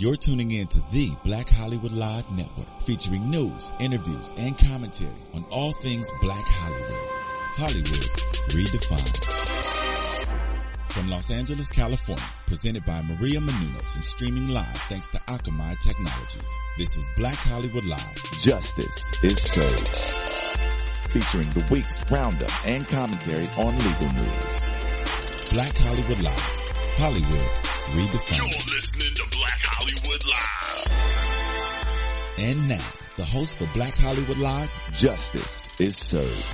You're tuning in to the Black Hollywood Live Network, featuring news, interviews, and commentary on all things Black Hollywood. Hollywood redefined. From Los Angeles, California, presented by Maria Menounos and streaming live thanks to Akamai Technologies. This is Black Hollywood Live. Justice is served. Featuring the week's roundup and commentary on legal news. Black Hollywood Live. Hollywood redefined. You're listening to Black Hollywood Live. And now, the host for Black Hollywood Live, Justice is Served.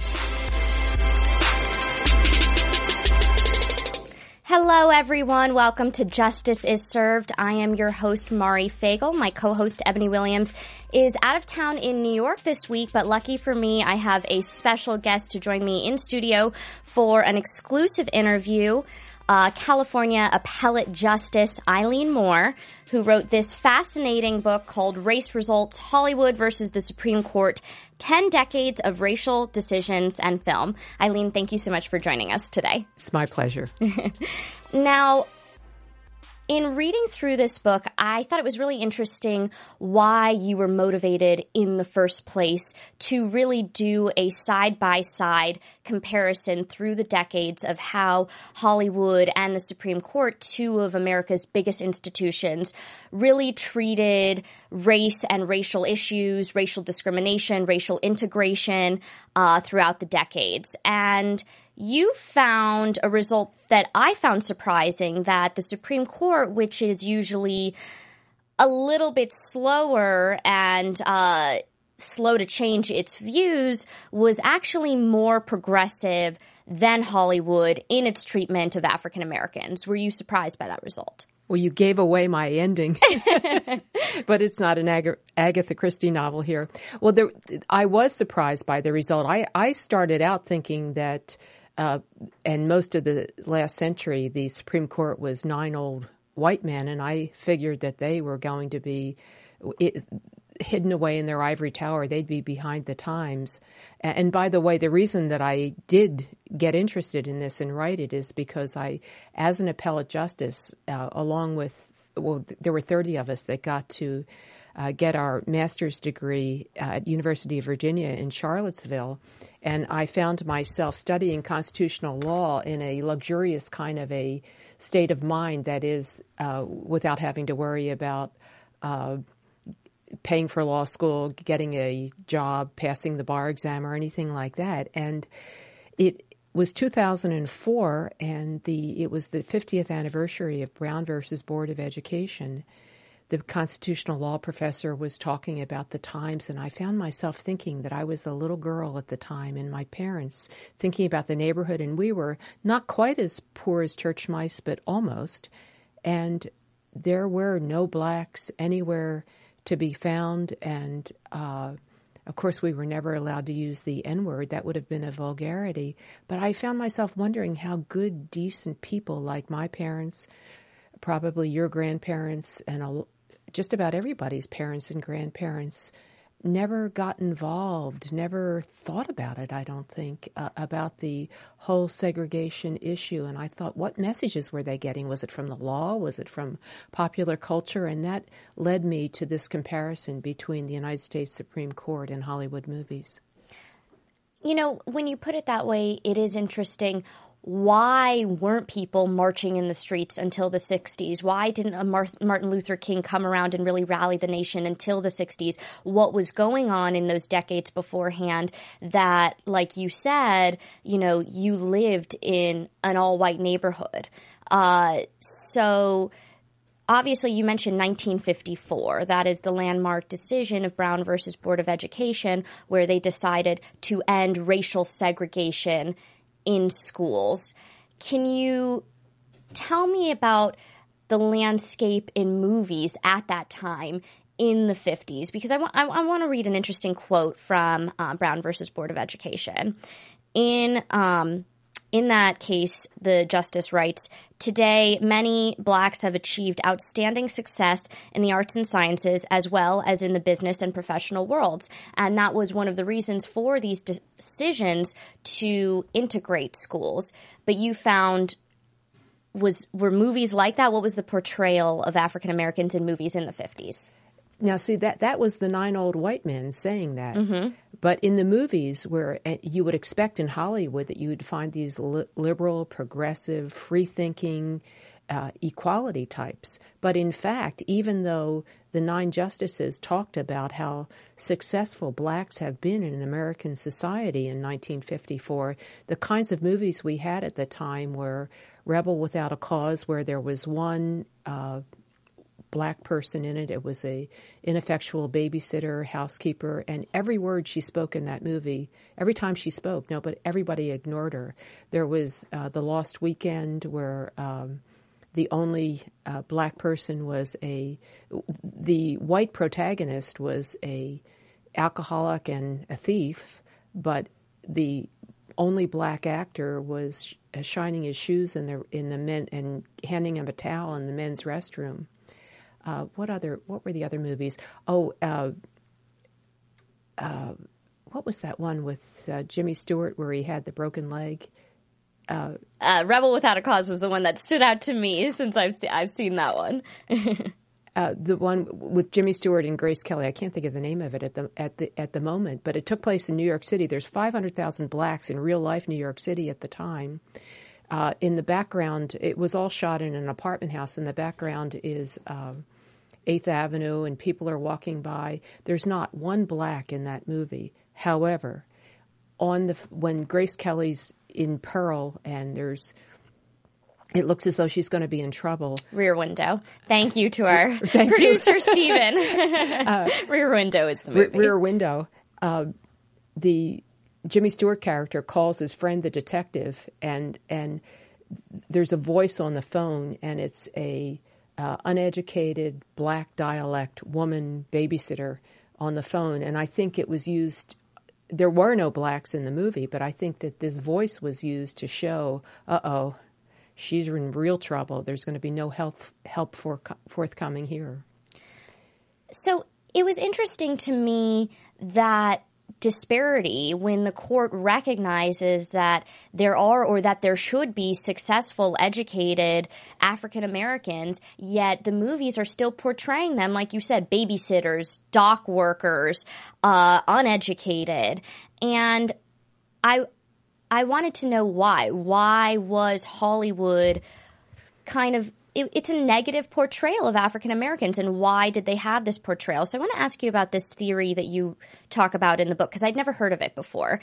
Hello, everyone. Welcome to Justice is Served. I am your host, Mari Fagel. My co-host, Ebony Williams, is out of town in New York this week, but lucky for me, I have a special guest to join me in studio for an exclusive interview. Uh, California appellate justice Eileen Moore, who wrote this fascinating book called Race Results Hollywood versus the Supreme Court 10 Decades of Racial Decisions and Film. Eileen, thank you so much for joining us today. It's my pleasure. now, in reading through this book, I thought it was really interesting why you were motivated in the first place to really do a side by side comparison through the decades of how Hollywood and the Supreme Court, two of America's biggest institutions, really treated race and racial issues, racial discrimination, racial integration uh, throughout the decades. And you found a result that I found surprising that the Supreme Court, which is usually a little bit slower and uh, slow to change its views, was actually more progressive than Hollywood in its treatment of African Americans. Were you surprised by that result? Well, you gave away my ending, but it's not an Ag- Agatha Christie novel here. Well, there, I was surprised by the result. I, I started out thinking that uh, and most of the last century, the Supreme Court was nine old white men, and I figured that they were going to be it, hidden away in their ivory tower. They'd be behind the times. And by the way, the reason that I did get interested in this and write it is because I, as an appellate justice, uh, along with well, there were 30 of us that got to uh, get our master's degree at University of Virginia in Charlottesville, and I found myself studying constitutional law in a luxurious kind of a state of mind that is uh, without having to worry about uh, paying for law school, getting a job, passing the bar exam, or anything like that. And it was 2004, and the it was the 50th anniversary of Brown versus Board of Education the constitutional law professor was talking about the times, and I found myself thinking that I was a little girl at the time, and my parents thinking about the neighborhood, and we were not quite as poor as church mice, but almost. And there were no blacks anywhere to be found, and uh, of course, we were never allowed to use the N word. That would have been a vulgarity. But I found myself wondering how good, decent people like my parents, probably your grandparents, and a, just about everybody's parents and grandparents never got involved, never thought about it, I don't think, uh, about the whole segregation issue. And I thought, what messages were they getting? Was it from the law? Was it from popular culture? And that led me to this comparison between the United States Supreme Court and Hollywood movies. You know, when you put it that way, it is interesting why weren't people marching in the streets until the 60s? Why didn't Martin Luther King come around and really rally the nation until the 60s? What was going on in those decades beforehand that, like you said, you know, you lived in an all white neighborhood? Uh, so, obviously you mentioned 1954 that is the landmark decision of brown versus board of education where they decided to end racial segregation in schools. Can you tell me about the landscape in movies at that time in the 50s? Because I, I, I want to read an interesting quote from uh, Brown versus Board of Education. In um, in that case, the justice writes Today, many blacks have achieved outstanding success in the arts and sciences as well as in the business and professional worlds. And that was one of the reasons for these decisions to integrate schools. But you found was were movies like that? What was the portrayal of African Americans in movies in the fifties? Now, see that that was the nine old white men saying that. Mm-hmm. But in the movies, where uh, you would expect in Hollywood that you would find these li- liberal, progressive, free-thinking, uh, equality types. But in fact, even though the nine justices talked about how successful blacks have been in American society in 1954, the kinds of movies we had at the time were Rebel Without a Cause, where there was one. Uh, black person in it. It was a ineffectual babysitter, housekeeper, and every word she spoke in that movie, every time she spoke, no, but everybody ignored her. There was uh, the Lost Weekend, where um, the only uh, black person was a the white protagonist was a alcoholic and a thief, but the only black actor was uh, shining his shoes in the in the men and handing him a towel in the men's restroom. Uh, what other? What were the other movies? Oh, uh, uh, what was that one with uh, Jimmy Stewart where he had the broken leg? Uh, Rebel Without a Cause was the one that stood out to me since I've se- I've seen that one. the one with Jimmy Stewart and Grace Kelly. I can't think of the name of it at the at the at the moment, but it took place in New York City. There's 500,000 blacks in real life New York City at the time. Uh, in the background, it was all shot in an apartment house. In the background is um, Eighth Avenue, and people are walking by. There's not one black in that movie. However, on the when Grace Kelly's in peril and there's it looks as though she's going to be in trouble. Rear Window. Thank you to our producer, Stephen. uh, Rear Window is the movie. Rear Window. Uh, the Jimmy Stewart character calls his friend the detective, and and there's a voice on the phone, and it's a uh, uneducated black dialect woman babysitter on the phone, and I think it was used. There were no blacks in the movie, but I think that this voice was used to show, uh oh, she's in real trouble. There's going to be no help help for, forthcoming here. So it was interesting to me that disparity when the court recognizes that there are or that there should be successful, educated African Americans, yet the movies are still portraying them, like you said, babysitters, dock workers, uh, uneducated. And I, I wanted to know why. Why was Hollywood kind of it, it's a negative portrayal of African Americans, and why did they have this portrayal? So I want to ask you about this theory that you talk about in the book because I'd never heard of it before.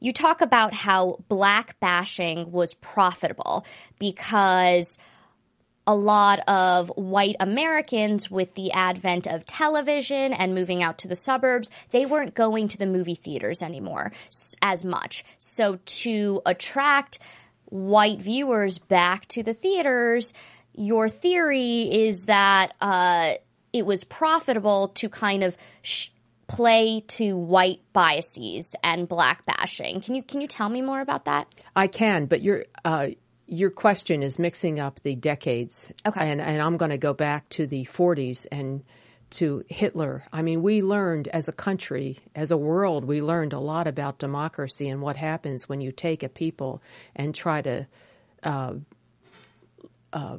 You talk about how black bashing was profitable because a lot of white Americans with the advent of television and moving out to the suburbs, they weren't going to the movie theaters anymore as much. So to attract white viewers back to the theaters, your theory is that uh, it was profitable to kind of sh- play to white biases and black bashing. Can you can you tell me more about that? I can, but your uh, your question is mixing up the decades. Okay, and and I'm going to go back to the 40s and to Hitler. I mean, we learned as a country, as a world, we learned a lot about democracy and what happens when you take a people and try to. Uh, uh,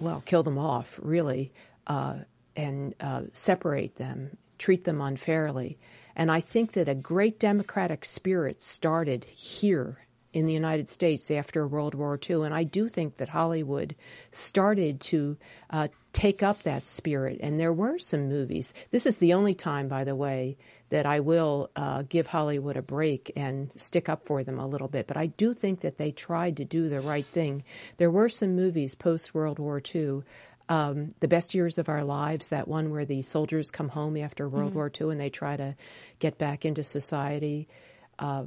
well, kill them off, really, uh, and uh, separate them, treat them unfairly. And I think that a great democratic spirit started here in the United States after World War II. And I do think that Hollywood started to uh, take up that spirit. And there were some movies. This is the only time, by the way, that I will uh, give Hollywood a break and stick up for them a little bit. But I do think that they tried to do the right thing. There were some movies post World War II. Um, the best years of our lives, that one where the soldiers come home after World mm-hmm. War II and they try to get back into society. Uh,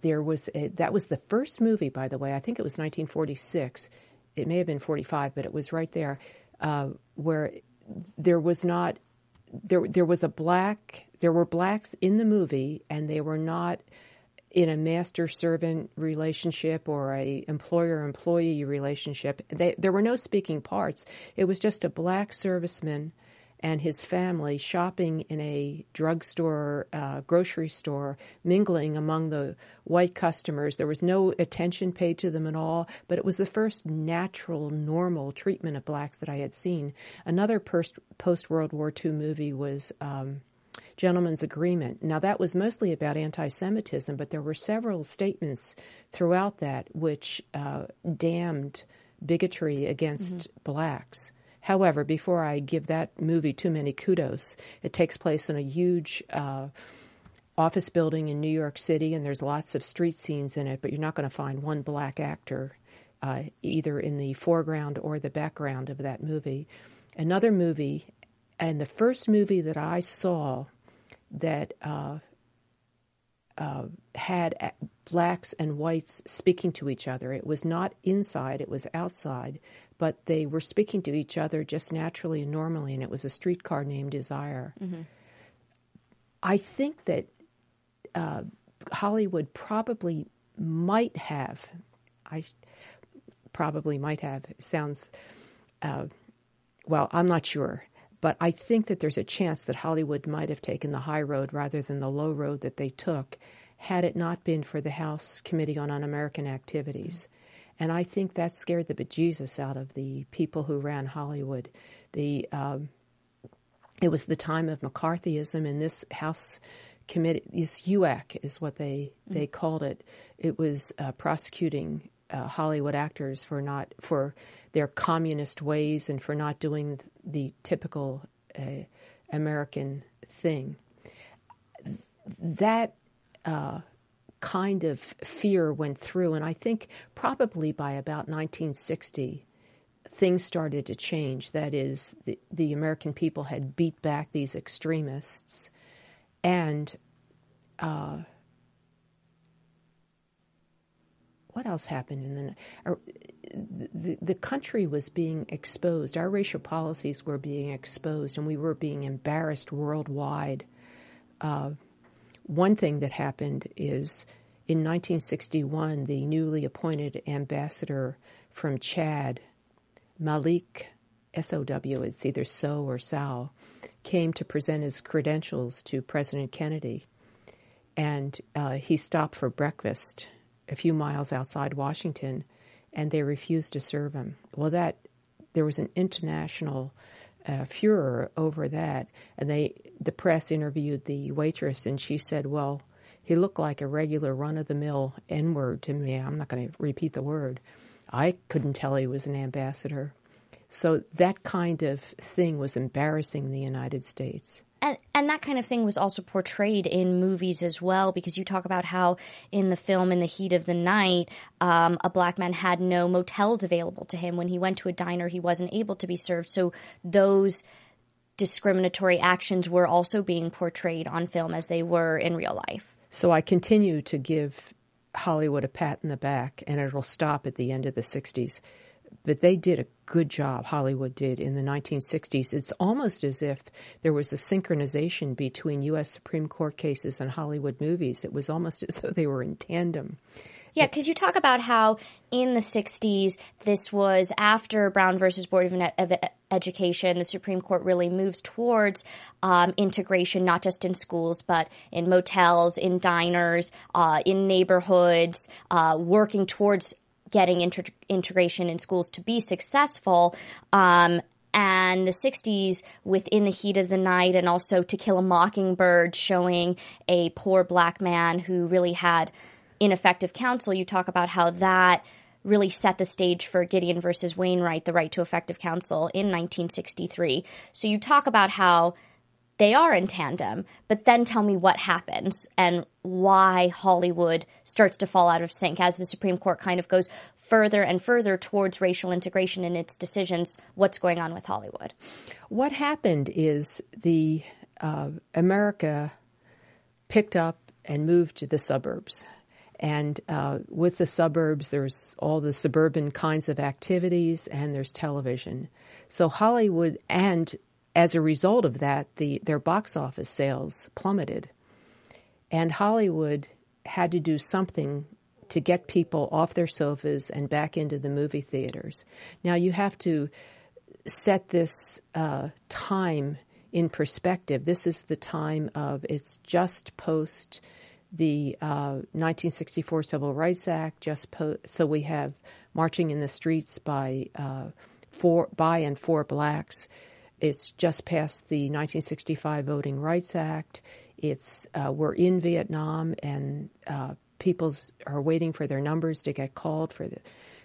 there was a, that was the first movie, by the way. I think it was 1946. It may have been 45, but it was right there uh, where there was not there there was a black there were blacks in the movie and they were not in a master servant relationship or a employer employee relationship. They, there were no speaking parts. It was just a black serviceman and his family shopping in a drugstore, uh, grocery store, mingling among the white customers. There was no attention paid to them at all, but it was the first natural, normal treatment of blacks that I had seen. Another post World War II movie was. Um, Gentleman's Agreement. Now, that was mostly about anti Semitism, but there were several statements throughout that which uh, damned bigotry against mm-hmm. blacks. However, before I give that movie too many kudos, it takes place in a huge uh, office building in New York City, and there's lots of street scenes in it, but you're not going to find one black actor uh, either in the foreground or the background of that movie. Another movie, and the first movie that I saw that uh, uh, had blacks and whites speaking to each other. It was not inside, it was outside, but they were speaking to each other just naturally and normally, and it was a streetcar named Desire. Mm-hmm. I think that uh, Hollywood probably might have, I probably might have, sounds, uh, well, I'm not sure. But I think that there's a chance that Hollywood might have taken the high road rather than the low road that they took had it not been for the House Committee on Un-American Activities. And I think that scared the bejesus out of the people who ran Hollywood. The um, it was the time of McCarthyism, and this House committee, this UAC is what they mm-hmm. they called it. It was uh, prosecuting uh, Hollywood actors for not for their communist ways and for not doing the typical uh, American thing. That uh, kind of fear went through, and I think probably by about 1960, things started to change. That is, the, the American people had beat back these extremists, and uh, what else happened in the, the, the country was being exposed our racial policies were being exposed and we were being embarrassed worldwide uh, one thing that happened is in 1961 the newly appointed ambassador from Chad Malik SOW it's either So or Sal came to present his credentials to President Kennedy and uh, he stopped for breakfast a few miles outside Washington, and they refused to serve him. Well, that there was an international uh, furor over that, and they the press interviewed the waitress, and she said, "Well, he looked like a regular run of the mill N word to me. I'm not going to repeat the word. I couldn't tell he was an ambassador." So that kind of thing was embarrassing the United States. And, and that kind of thing was also portrayed in movies as well, because you talk about how in the film In the Heat of the Night, um, a black man had no motels available to him. When he went to a diner, he wasn't able to be served. So those discriminatory actions were also being portrayed on film as they were in real life. So I continue to give Hollywood a pat in the back, and it'll stop at the end of the 60s but they did a good job, Hollywood did in the 1960s. It's almost as if there was a synchronization between U.S. Supreme Court cases and Hollywood movies. It was almost as though they were in tandem. Yeah, because you talk about how in the 60s, this was after Brown versus Board of, Education, the Supreme Court really moves towards um, integration, not just in schools, but in motels, in diners, uh, in neighborhoods, uh, working towards getting inter- integration in schools to be successful. Um, and the 60s within the heat of the night and also to kill a mockingbird showing a poor black man who really had ineffective counsel you talk about how that really set the stage for gideon versus wainwright the right to effective counsel in 1963 so you talk about how they are in tandem, but then tell me what happens and why Hollywood starts to fall out of sync as the Supreme Court kind of goes further and further towards racial integration in its decisions. What's going on with Hollywood? What happened is the uh, America picked up and moved to the suburbs. And uh, with the suburbs, there's all the suburban kinds of activities, and there's television. So Hollywood and as a result of that, the, their box office sales plummeted. And Hollywood had to do something to get people off their sofas and back into the movie theaters. Now, you have to set this uh, time in perspective, this is the time of it's just post the uh, 1964 Civil Rights Act. Just po- so we have marching in the streets by uh, for by and for blacks. It's just past the 1965 Voting Rights Act. It's uh, we're in Vietnam and uh, people are waiting for their numbers to get called for the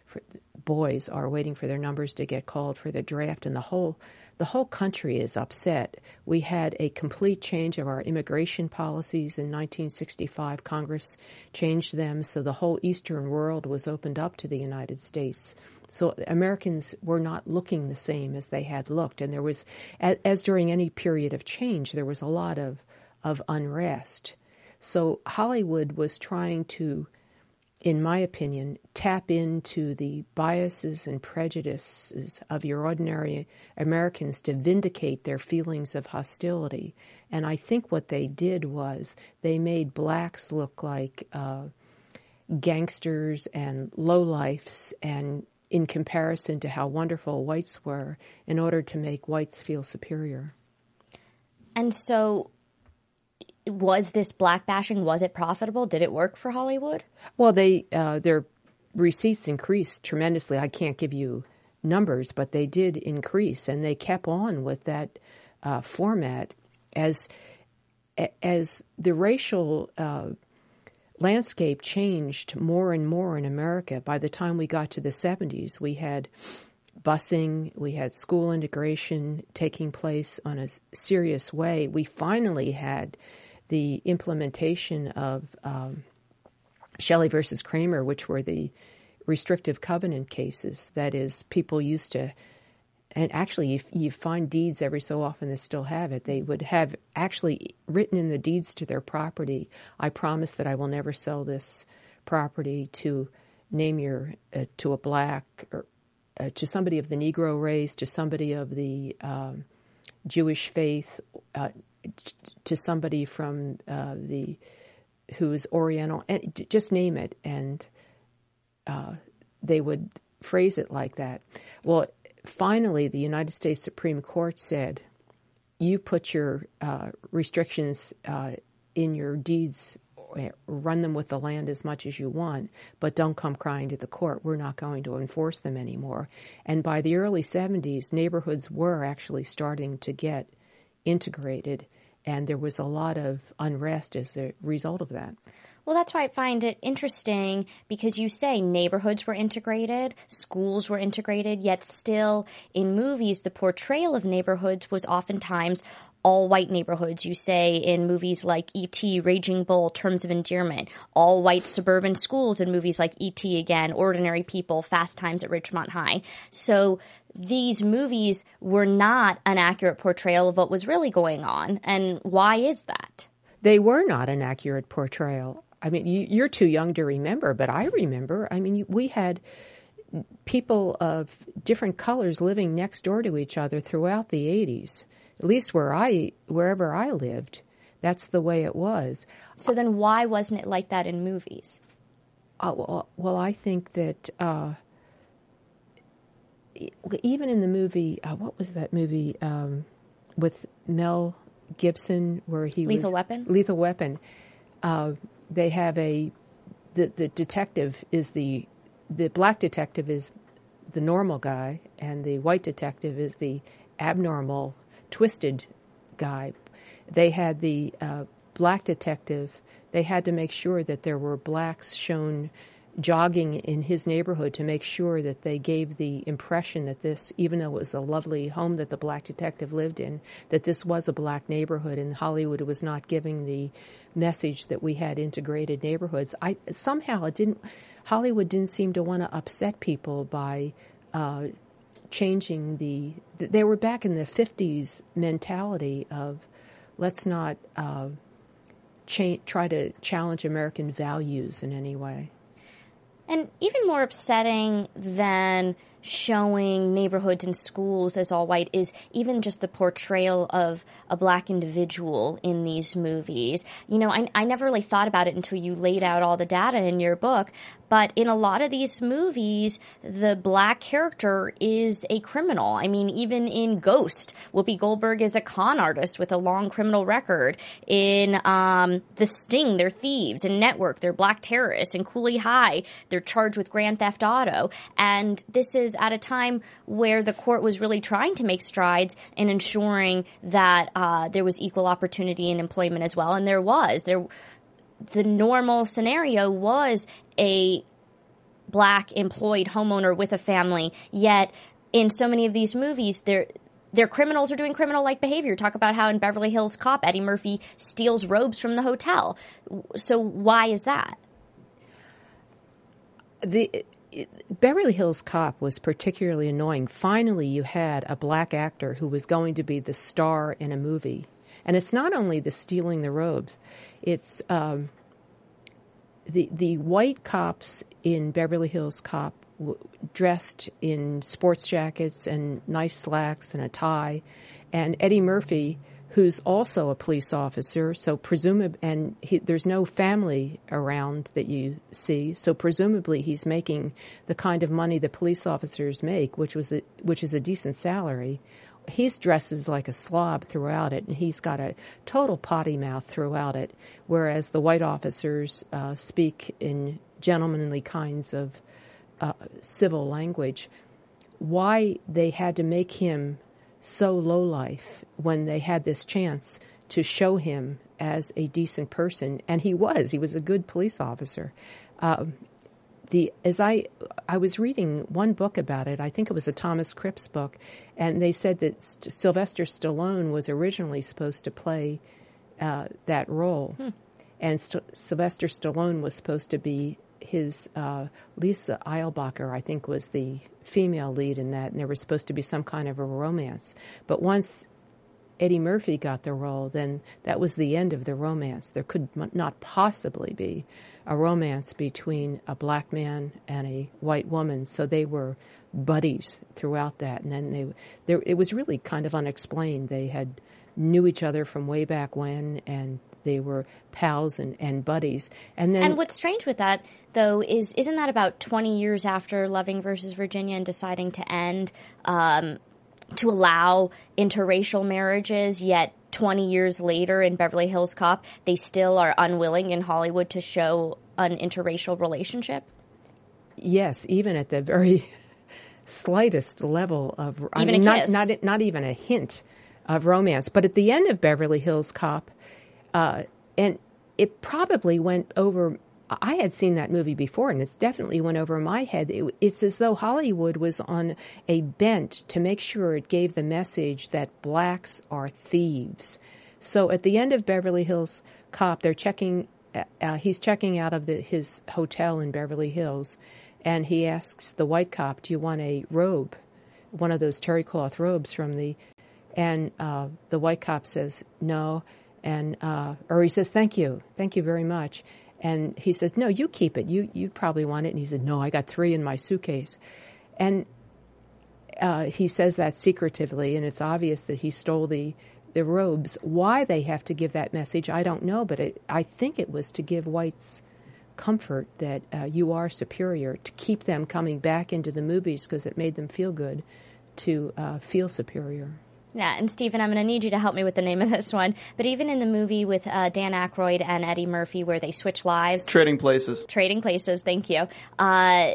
for boys are waiting for their numbers to get called for the draft and the whole the whole country is upset. We had a complete change of our immigration policies in 1965. Congress changed them so the whole eastern world was opened up to the United States. So Americans were not looking the same as they had looked, and there was, as, during any period of change, there was a lot of of unrest. So Hollywood was trying to in my opinion, tap into the biases and prejudices of your ordinary Americans to vindicate their feelings of hostility. And I think what they did was they made blacks look like uh, gangsters and lowlifes, and in comparison to how wonderful whites were, in order to make whites feel superior. And so was this black bashing was it profitable? Did it work for hollywood? Well they uh, their receipts increased tremendously. I can't give you numbers but they did increase and they kept on with that uh, format as as the racial uh, landscape changed more and more in america by the time we got to the 70s we had busing we had school integration taking place on a serious way we finally had the implementation of um, Shelley versus Kraemer, which were the restrictive covenant cases. That is, people used to, and actually, you, you find deeds every so often that still have it. They would have actually written in the deeds to their property, I promise that I will never sell this property to name your, uh, to a black or uh, to somebody of the Negro race, to somebody of the um, Jewish faith, uh, to somebody from uh, the who's Oriental, and just name it, and uh, they would phrase it like that. Well, finally, the United States Supreme Court said, "You put your uh, restrictions uh, in your deeds." Run them with the land as much as you want, but don't come crying to the court. We're not going to enforce them anymore. And by the early 70s, neighborhoods were actually starting to get integrated, and there was a lot of unrest as a result of that. Well, that's why I find it interesting because you say neighborhoods were integrated, schools were integrated, yet still in movies, the portrayal of neighborhoods was oftentimes all white neighborhoods. You say in movies like E.T., Raging Bull, Terms of Endearment, all white suburban schools in movies like E.T. again, Ordinary People, Fast Times at Ridgemont High. So these movies were not an accurate portrayal of what was really going on. And why is that? They were not an accurate portrayal. I mean, you, are too young to remember, but I remember. I mean, we had people of different colors living next door to each other throughout the 80s. At least where I, wherever I lived, that's the way it was. So then, why wasn't it like that in movies? Uh, well, well, I think that uh, even in the movie, uh, what was that movie um, with Mel Gibson, where he Lethal was, Weapon. Lethal Weapon. They have a the the detective is the the black detective is the normal guy, and the white detective is the abnormal, twisted guy. They had the uh, black detective. They had to make sure that there were blacks shown jogging in his neighborhood to make sure that they gave the impression that this, even though it was a lovely home that the black detective lived in, that this was a black neighborhood and Hollywood was not giving the message that we had integrated neighborhoods. I somehow it didn't. Hollywood didn't seem to want to upset people by uh, changing the. They were back in the '50s mentality of let's not uh, try to challenge American values in any way. And even more upsetting than showing neighborhoods and schools as all white is even just the portrayal of a black individual in these movies. You know, I, I never really thought about it until you laid out all the data in your book, But in a lot of these movies, the black character is a criminal. I mean, even in Ghost, Whoopi Goldberg is a con artist with a long criminal record. In um, The Sting, they're thieves. In Network, they're black terrorists. In Cooley High, they're charged with grand theft auto. And this is at a time where the court was really trying to make strides in ensuring that uh, there was equal opportunity in employment as well. And there was. There, the normal scenario was a black employed homeowner with a family, yet in so many of these movies, their criminals are doing criminal like behavior. Talk about how in Beverly Hills Cop, Eddie Murphy steals robes from the hotel. So why is that? The Beverly Hills Cop was particularly annoying. Finally, you had a black actor who was going to be the star in a movie. And it's not only the stealing the robes, it's um, the the white cops in Beverly Hills Cop w- dressed in sports jackets and nice slacks and a tie, and Eddie Murphy, who's also a police officer, so presumably, and he, there's no family around that you see, so presumably he's making the kind of money the police officers make, which was a, which is a decent salary he's dresses like a slob throughout it, and he's got a total potty mouth throughout it. Whereas the white officers uh, speak in gentlemanly kinds of uh, civil language. Why they had to make him so low life when they had this chance to show him as a decent person, and he was. He was a good police officer. Um, the as I I was reading one book about it. I think it was a Thomas Cripps book, and they said that St- Sylvester Stallone was originally supposed to play uh, that role, hmm. and St- Sylvester Stallone was supposed to be his uh, Lisa Eilbacher. I think was the female lead in that, and there was supposed to be some kind of a romance. But once Eddie Murphy got the role, then that was the end of the romance. There could not possibly be a romance between a black man and a white woman. So they were buddies throughout that, and then they there it was really kind of unexplained. They had knew each other from way back when, and they were pals and, and buddies. And then, and what's strange with that though is isn't that about twenty years after Loving versus Virginia and deciding to end, um, to allow interracial marriages, yet 20 years later in Beverly Hills Cop, they still are unwilling in Hollywood to show an interracial relationship? Yes, even at the very slightest level of even I mean, not, not not even a hint of romance. But at the end of Beverly Hills Cop, uh, and it probably went over I had seen that movie before, and it's definitely went over my head. It, it's as though Hollywood was on a bent to make sure it gave the message that blacks are thieves. So at the end of Beverly Hills Cop, they're checking. Uh, uh he's checking out of the, his hotel in Beverly Hills, and he asks the white cop, "Do you want a robe, one of those terry cloth robes from the?" And uh, the white cop says no, and uh, or he says, "Thank you, thank you very much." And he says, "No, you keep it. You you probably want it." And he said, "No, I got three in my suitcase." And uh, he says that secretively, and it's obvious that he stole the the robes. Why they have to give that message, I don't know, but it, I think it was to give whites comfort that uh, you are superior, to keep them coming back into the movies because it made them feel good to uh, feel superior. Yeah, and Stephen, I'm going to need you to help me with the name of this one. But even in the movie with uh, Dan Aykroyd and Eddie Murphy, where they switch lives, Trading Places. Trading Places. Thank you. Uh,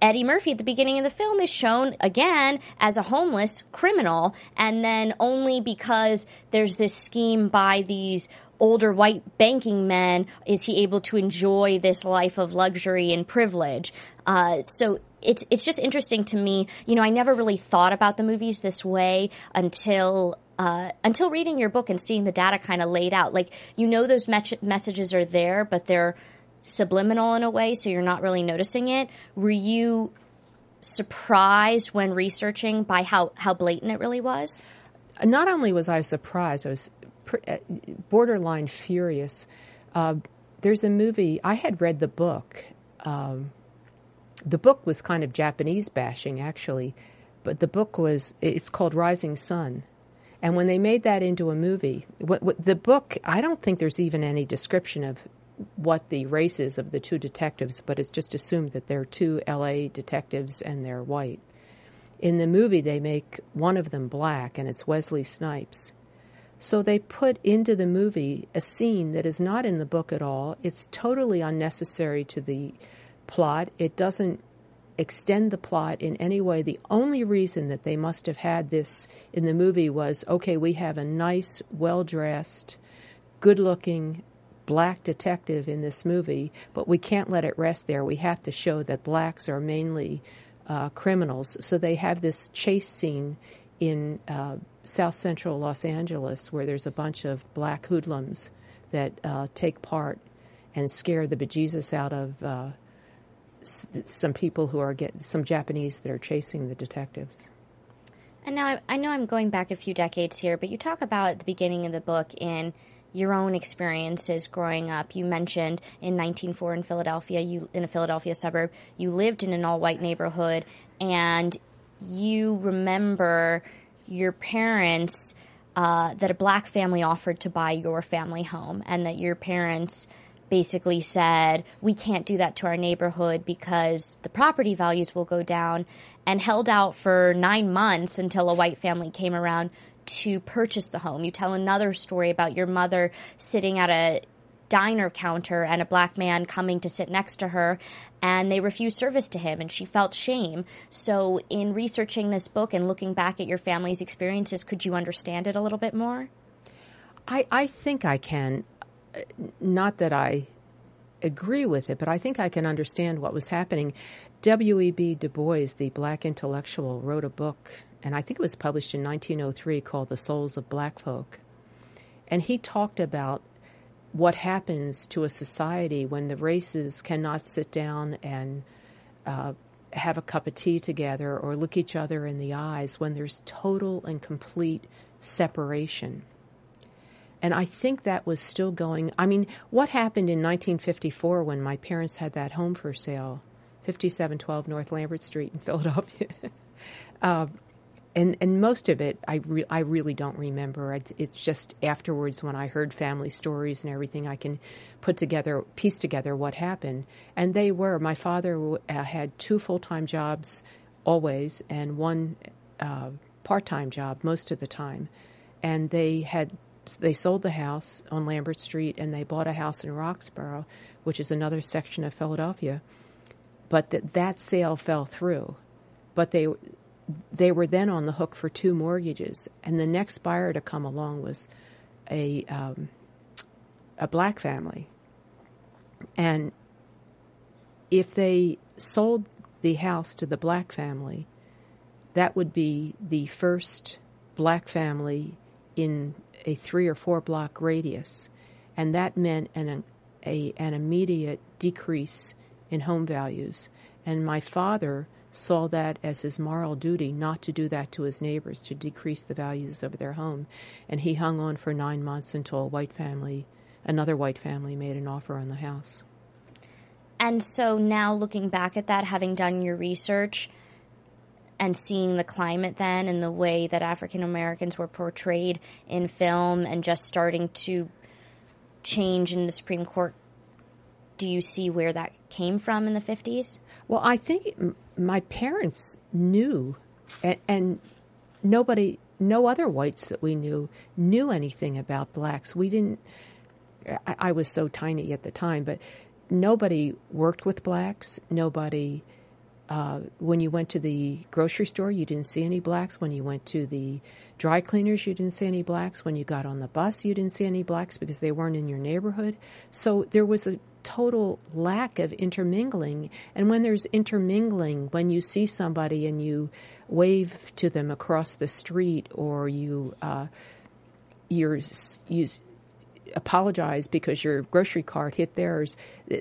Eddie Murphy at the beginning of the film is shown again as a homeless criminal, and then only because there's this scheme by these older white banking men is he able to enjoy this life of luxury and privilege. Uh, so it's it's just interesting to me. You know, I never really thought about the movies this way until uh, until reading your book and seeing the data kind of laid out. Like you know, those me- messages are there, but they're subliminal in a way, so you're not really noticing it. Were you surprised when researching by how how blatant it really was? Not only was I surprised, I was uh, borderline furious. Uh, there's a movie I had read the book. Um, the book was kind of Japanese bashing, actually, but the book was, it's called Rising Sun. And when they made that into a movie, what, what, the book, I don't think there's even any description of what the race is of the two detectives, but it's just assumed that they're two LA detectives and they're white. In the movie, they make one of them black, and it's Wesley Snipes. So they put into the movie a scene that is not in the book at all. It's totally unnecessary to the plot. It doesn't extend the plot in any way. The only reason that they must have had this in the movie was okay, we have a nice, well dressed, good looking black detective in this movie, but we can't let it rest there. We have to show that blacks are mainly uh, criminals. So they have this chase scene in uh, South Central Los Angeles where there's a bunch of black hoodlums that uh, take part and scare the bejesus out of uh, some people who are get some Japanese that are chasing the detectives. And now I, I know I'm going back a few decades here, but you talk about at the beginning of the book in your own experiences growing up. You mentioned in 1904 in Philadelphia, you in a Philadelphia suburb, you lived in an all-white neighborhood, and you remember your parents uh, that a black family offered to buy your family home, and that your parents basically said, we can't do that to our neighborhood because the property values will go down, and held out for nine months until a white family came around to purchase the home. You tell another story about your mother sitting at a diner counter and a black man coming to sit next to her and they refused service to him and she felt shame. So in researching this book and looking back at your family's experiences, could you understand it a little bit more? I, I think I can not that I agree with it, but I think I can understand what was happening. W.E.B. Du Bois, the black intellectual, wrote a book, and I think it was published in 1903 called The Souls of Black Folk. And he talked about what happens to a society when the races cannot sit down and uh, have a cup of tea together or look each other in the eyes when there's total and complete separation. And I think that was still going. I mean, what happened in 1954 when my parents had that home for sale, 5712 North Lambert Street in Philadelphia? uh, and and most of it I re- I really don't remember. it's just afterwards when I heard family stories and everything, I can put together piece together what happened. And they were my father uh, had two full time jobs always and one uh, part time job most of the time, and they had they sold the house on Lambert Street and they bought a house in Roxborough, which is another section of Philadelphia. But that that sale fell through. But they they were then on the hook for two mortgages, and the next buyer to come along was a um, a black family. And if they sold the house to the black family, that would be the first black family in a three or four block radius, and that meant an, a, an immediate decrease in home values. And my father saw that as his moral duty not to do that to his neighbors, to decrease the values of their home. And he hung on for nine months until a white family, another white family, made an offer on the house. And so now looking back at that, having done your research, and seeing the climate then and the way that African Americans were portrayed in film and just starting to change in the Supreme Court, do you see where that came from in the 50s? Well, I think my parents knew, and, and nobody, no other whites that we knew, knew anything about blacks. We didn't, I, I was so tiny at the time, but nobody worked with blacks. Nobody uh, when you went to the grocery store, you didn't see any blacks. When you went to the dry cleaners, you didn't see any blacks. When you got on the bus, you didn't see any blacks because they weren't in your neighborhood. So there was a total lack of intermingling. And when there's intermingling, when you see somebody and you wave to them across the street or you uh, you're you apologize because your grocery cart hit theirs.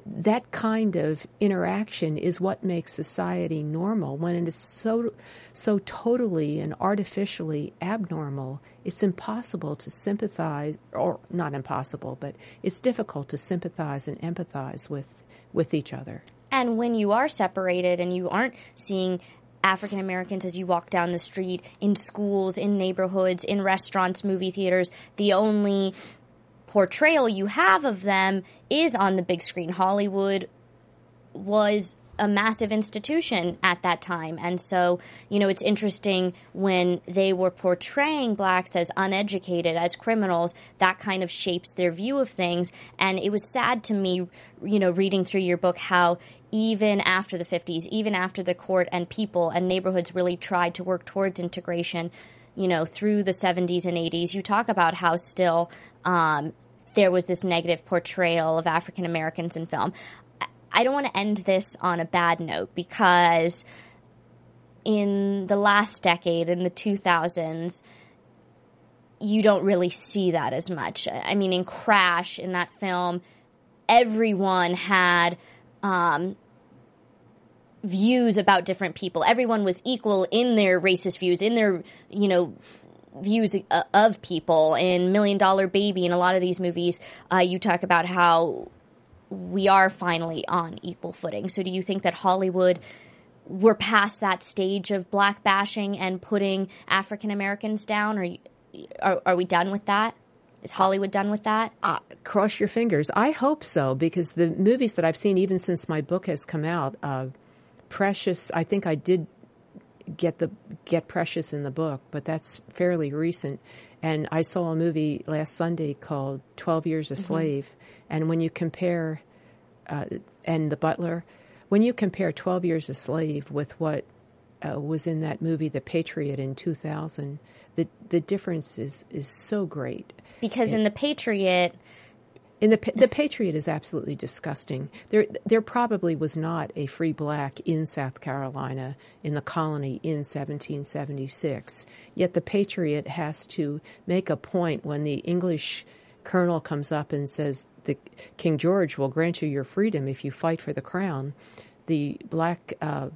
That kind of interaction is what makes society normal. When it is so, so totally and artificially abnormal, it's impossible to sympathize, or not impossible, but it's difficult to sympathize and empathize with, with each other. And when you are separated and you aren't seeing African Americans as you walk down the street, in schools, in neighborhoods, in restaurants, movie theaters, the only portrayal you have of them is on the big screen. Hollywood was a massive institution at that time. And so, you know, it's interesting when they were portraying blacks as uneducated, as criminals, that kind of shapes their view of things. And it was sad to me, you know, reading through your book how even after the 50s, even after the court and people and neighborhoods really tried to work towards integration, you know, through the 70s and 80s, you talk about how still um, there was this negative portrayal of African Americans in film. I don't want to end this on a bad note because in the last decade, in the 2000s, you don't really see that as much. I mean, in Crash, in that film, everyone had um, views about different people. Everyone was equal in their racist views, in their, you know, views uh, of people. In Million Dollar Baby, in a lot of these movies, uh, you talk about how we are finally on equal footing. So do you think that Hollywood we're past that stage of black bashing and putting African Americans down? You, are are we done with that? Is Hollywood done with that? Uh, cross your fingers. I hope so because the movies that I've seen, even since my book has come out, uh, Precious. I think I did get the get Precious in the book, but that's fairly recent. And I saw a movie last Sunday called Twelve Years a mm-hmm. Slave, and when you compare, uh, and The Butler, when you compare 12 Years a Slave with what uh, was in that movie, The Patriot, in 2000, the, the difference is, is so great. Because and, in The Patriot, in the the Patriot is absolutely disgusting. There there probably was not a free black in South Carolina in the colony in 1776. Yet the Patriot has to make a point when the English colonel comes up and says the King George will grant you your freedom if you fight for the crown, the black uh,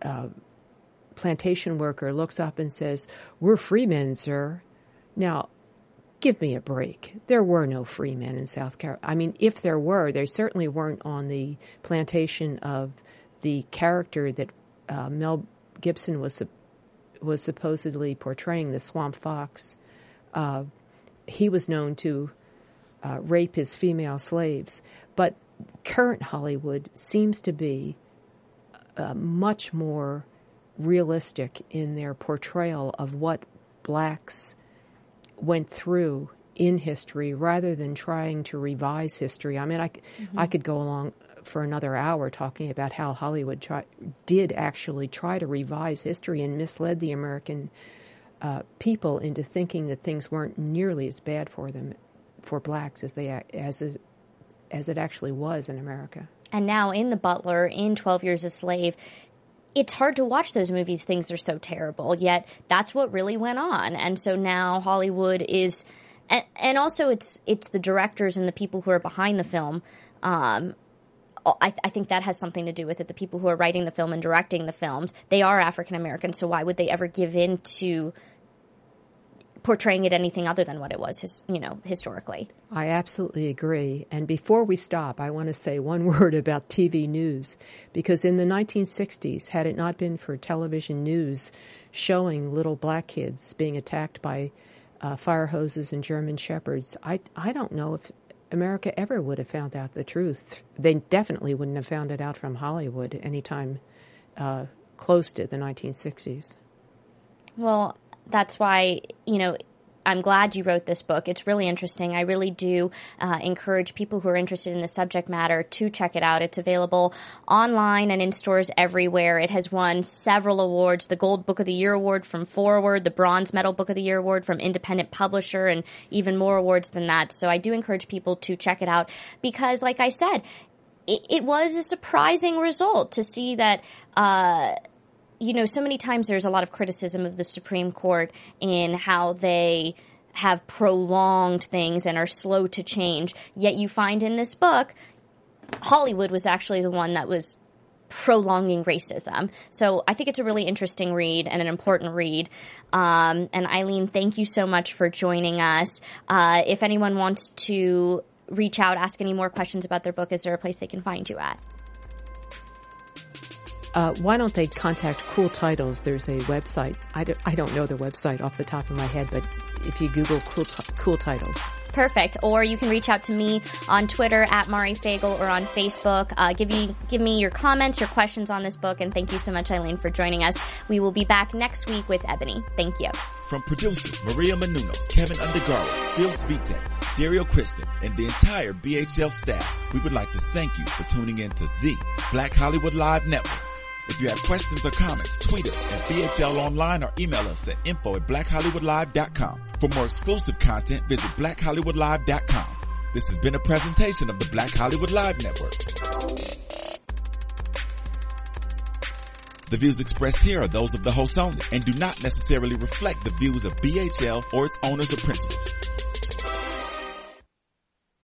uh, plantation worker looks up and says, "We're free men, sir." Now, give me a break. There were no free men in South Carolina. I mean, if there were, they certainly weren't on the plantation of the character that uh, Mel Gibson was was supposedly portraying, the Swamp Fox. Uh, he was known to uh, rape his female slaves. But current Hollywood seems to be uh, much more realistic in their portrayal of what blacks went through in history rather than trying to revise history. I mean, I, mm-hmm. I could go along for another hour talking about how Hollywood try, did actually try to revise history and misled the American uh, people into thinking that things weren't nearly as bad for them, for blacks, as they as as, as it actually was in America. And now in The Butler, in Twelve Years a Slave, it's hard to watch those movies. Things are so terrible. Yet that's what really went on, and so now Hollywood is, and, and also it's it's the directors and the people who are behind the film. Um, I, I, think that has something to do with it. The people who are writing the film and directing the films, they are African American, so why would they ever give in to portraying it anything other than what it was, his, you know, historically. I absolutely agree. And before we stop, I want to say one word about TV news because in the 1960s, had it not been for television news showing little black kids being attacked by uh, fire hoses and German shepherds, I I don't know if America ever would have found out the truth. They definitely wouldn't have found it out from Hollywood anytime uh, close to the 1960s. Well, that's why, you know, I'm glad you wrote this book. It's really interesting. I really do uh, encourage people who are interested in the subject matter to check it out. It's available online and in stores everywhere. It has won several awards the Gold Book of the Year Award from Forward, the Bronze Medal Book of the Year Award from Independent Publisher, and even more awards than that. So I do encourage people to check it out because, like I said, it, it was a surprising result to see that. Uh, you know, so many times there's a lot of criticism of the Supreme Court in how they have prolonged things and are slow to change. Yet you find in this book, Hollywood was actually the one that was prolonging racism. So I think it's a really interesting read and an important read. Um, and Eileen, thank you so much for joining us. Uh, if anyone wants to reach out, ask any more questions about their book, is there a place they can find you at? Uh, why don't they contact Cool Titles? There's a website. I don't, I don't know the website off the top of my head, but if you Google Cool, cool Titles. Perfect. Or you can reach out to me on Twitter at Mari Fagel or on Facebook. Uh, give you give me your comments, your questions on this book, and thank you so much, Eileen, for joining us. We will be back next week with Ebony. Thank you. From producers Maria Menounos, Kevin Undergaro, Phil Svitek, Dario Kristen, and the entire BHL staff, we would like to thank you for tuning in to the Black Hollywood Live Network. If you have questions or comments, tweet us at BHL Online or email us at info at blackhollywoodlive.com. For more exclusive content, visit blackhollywoodlive.com. This has been a presentation of the Black Hollywood Live Network. The views expressed here are those of the host only and do not necessarily reflect the views of BHL or its owners or principals.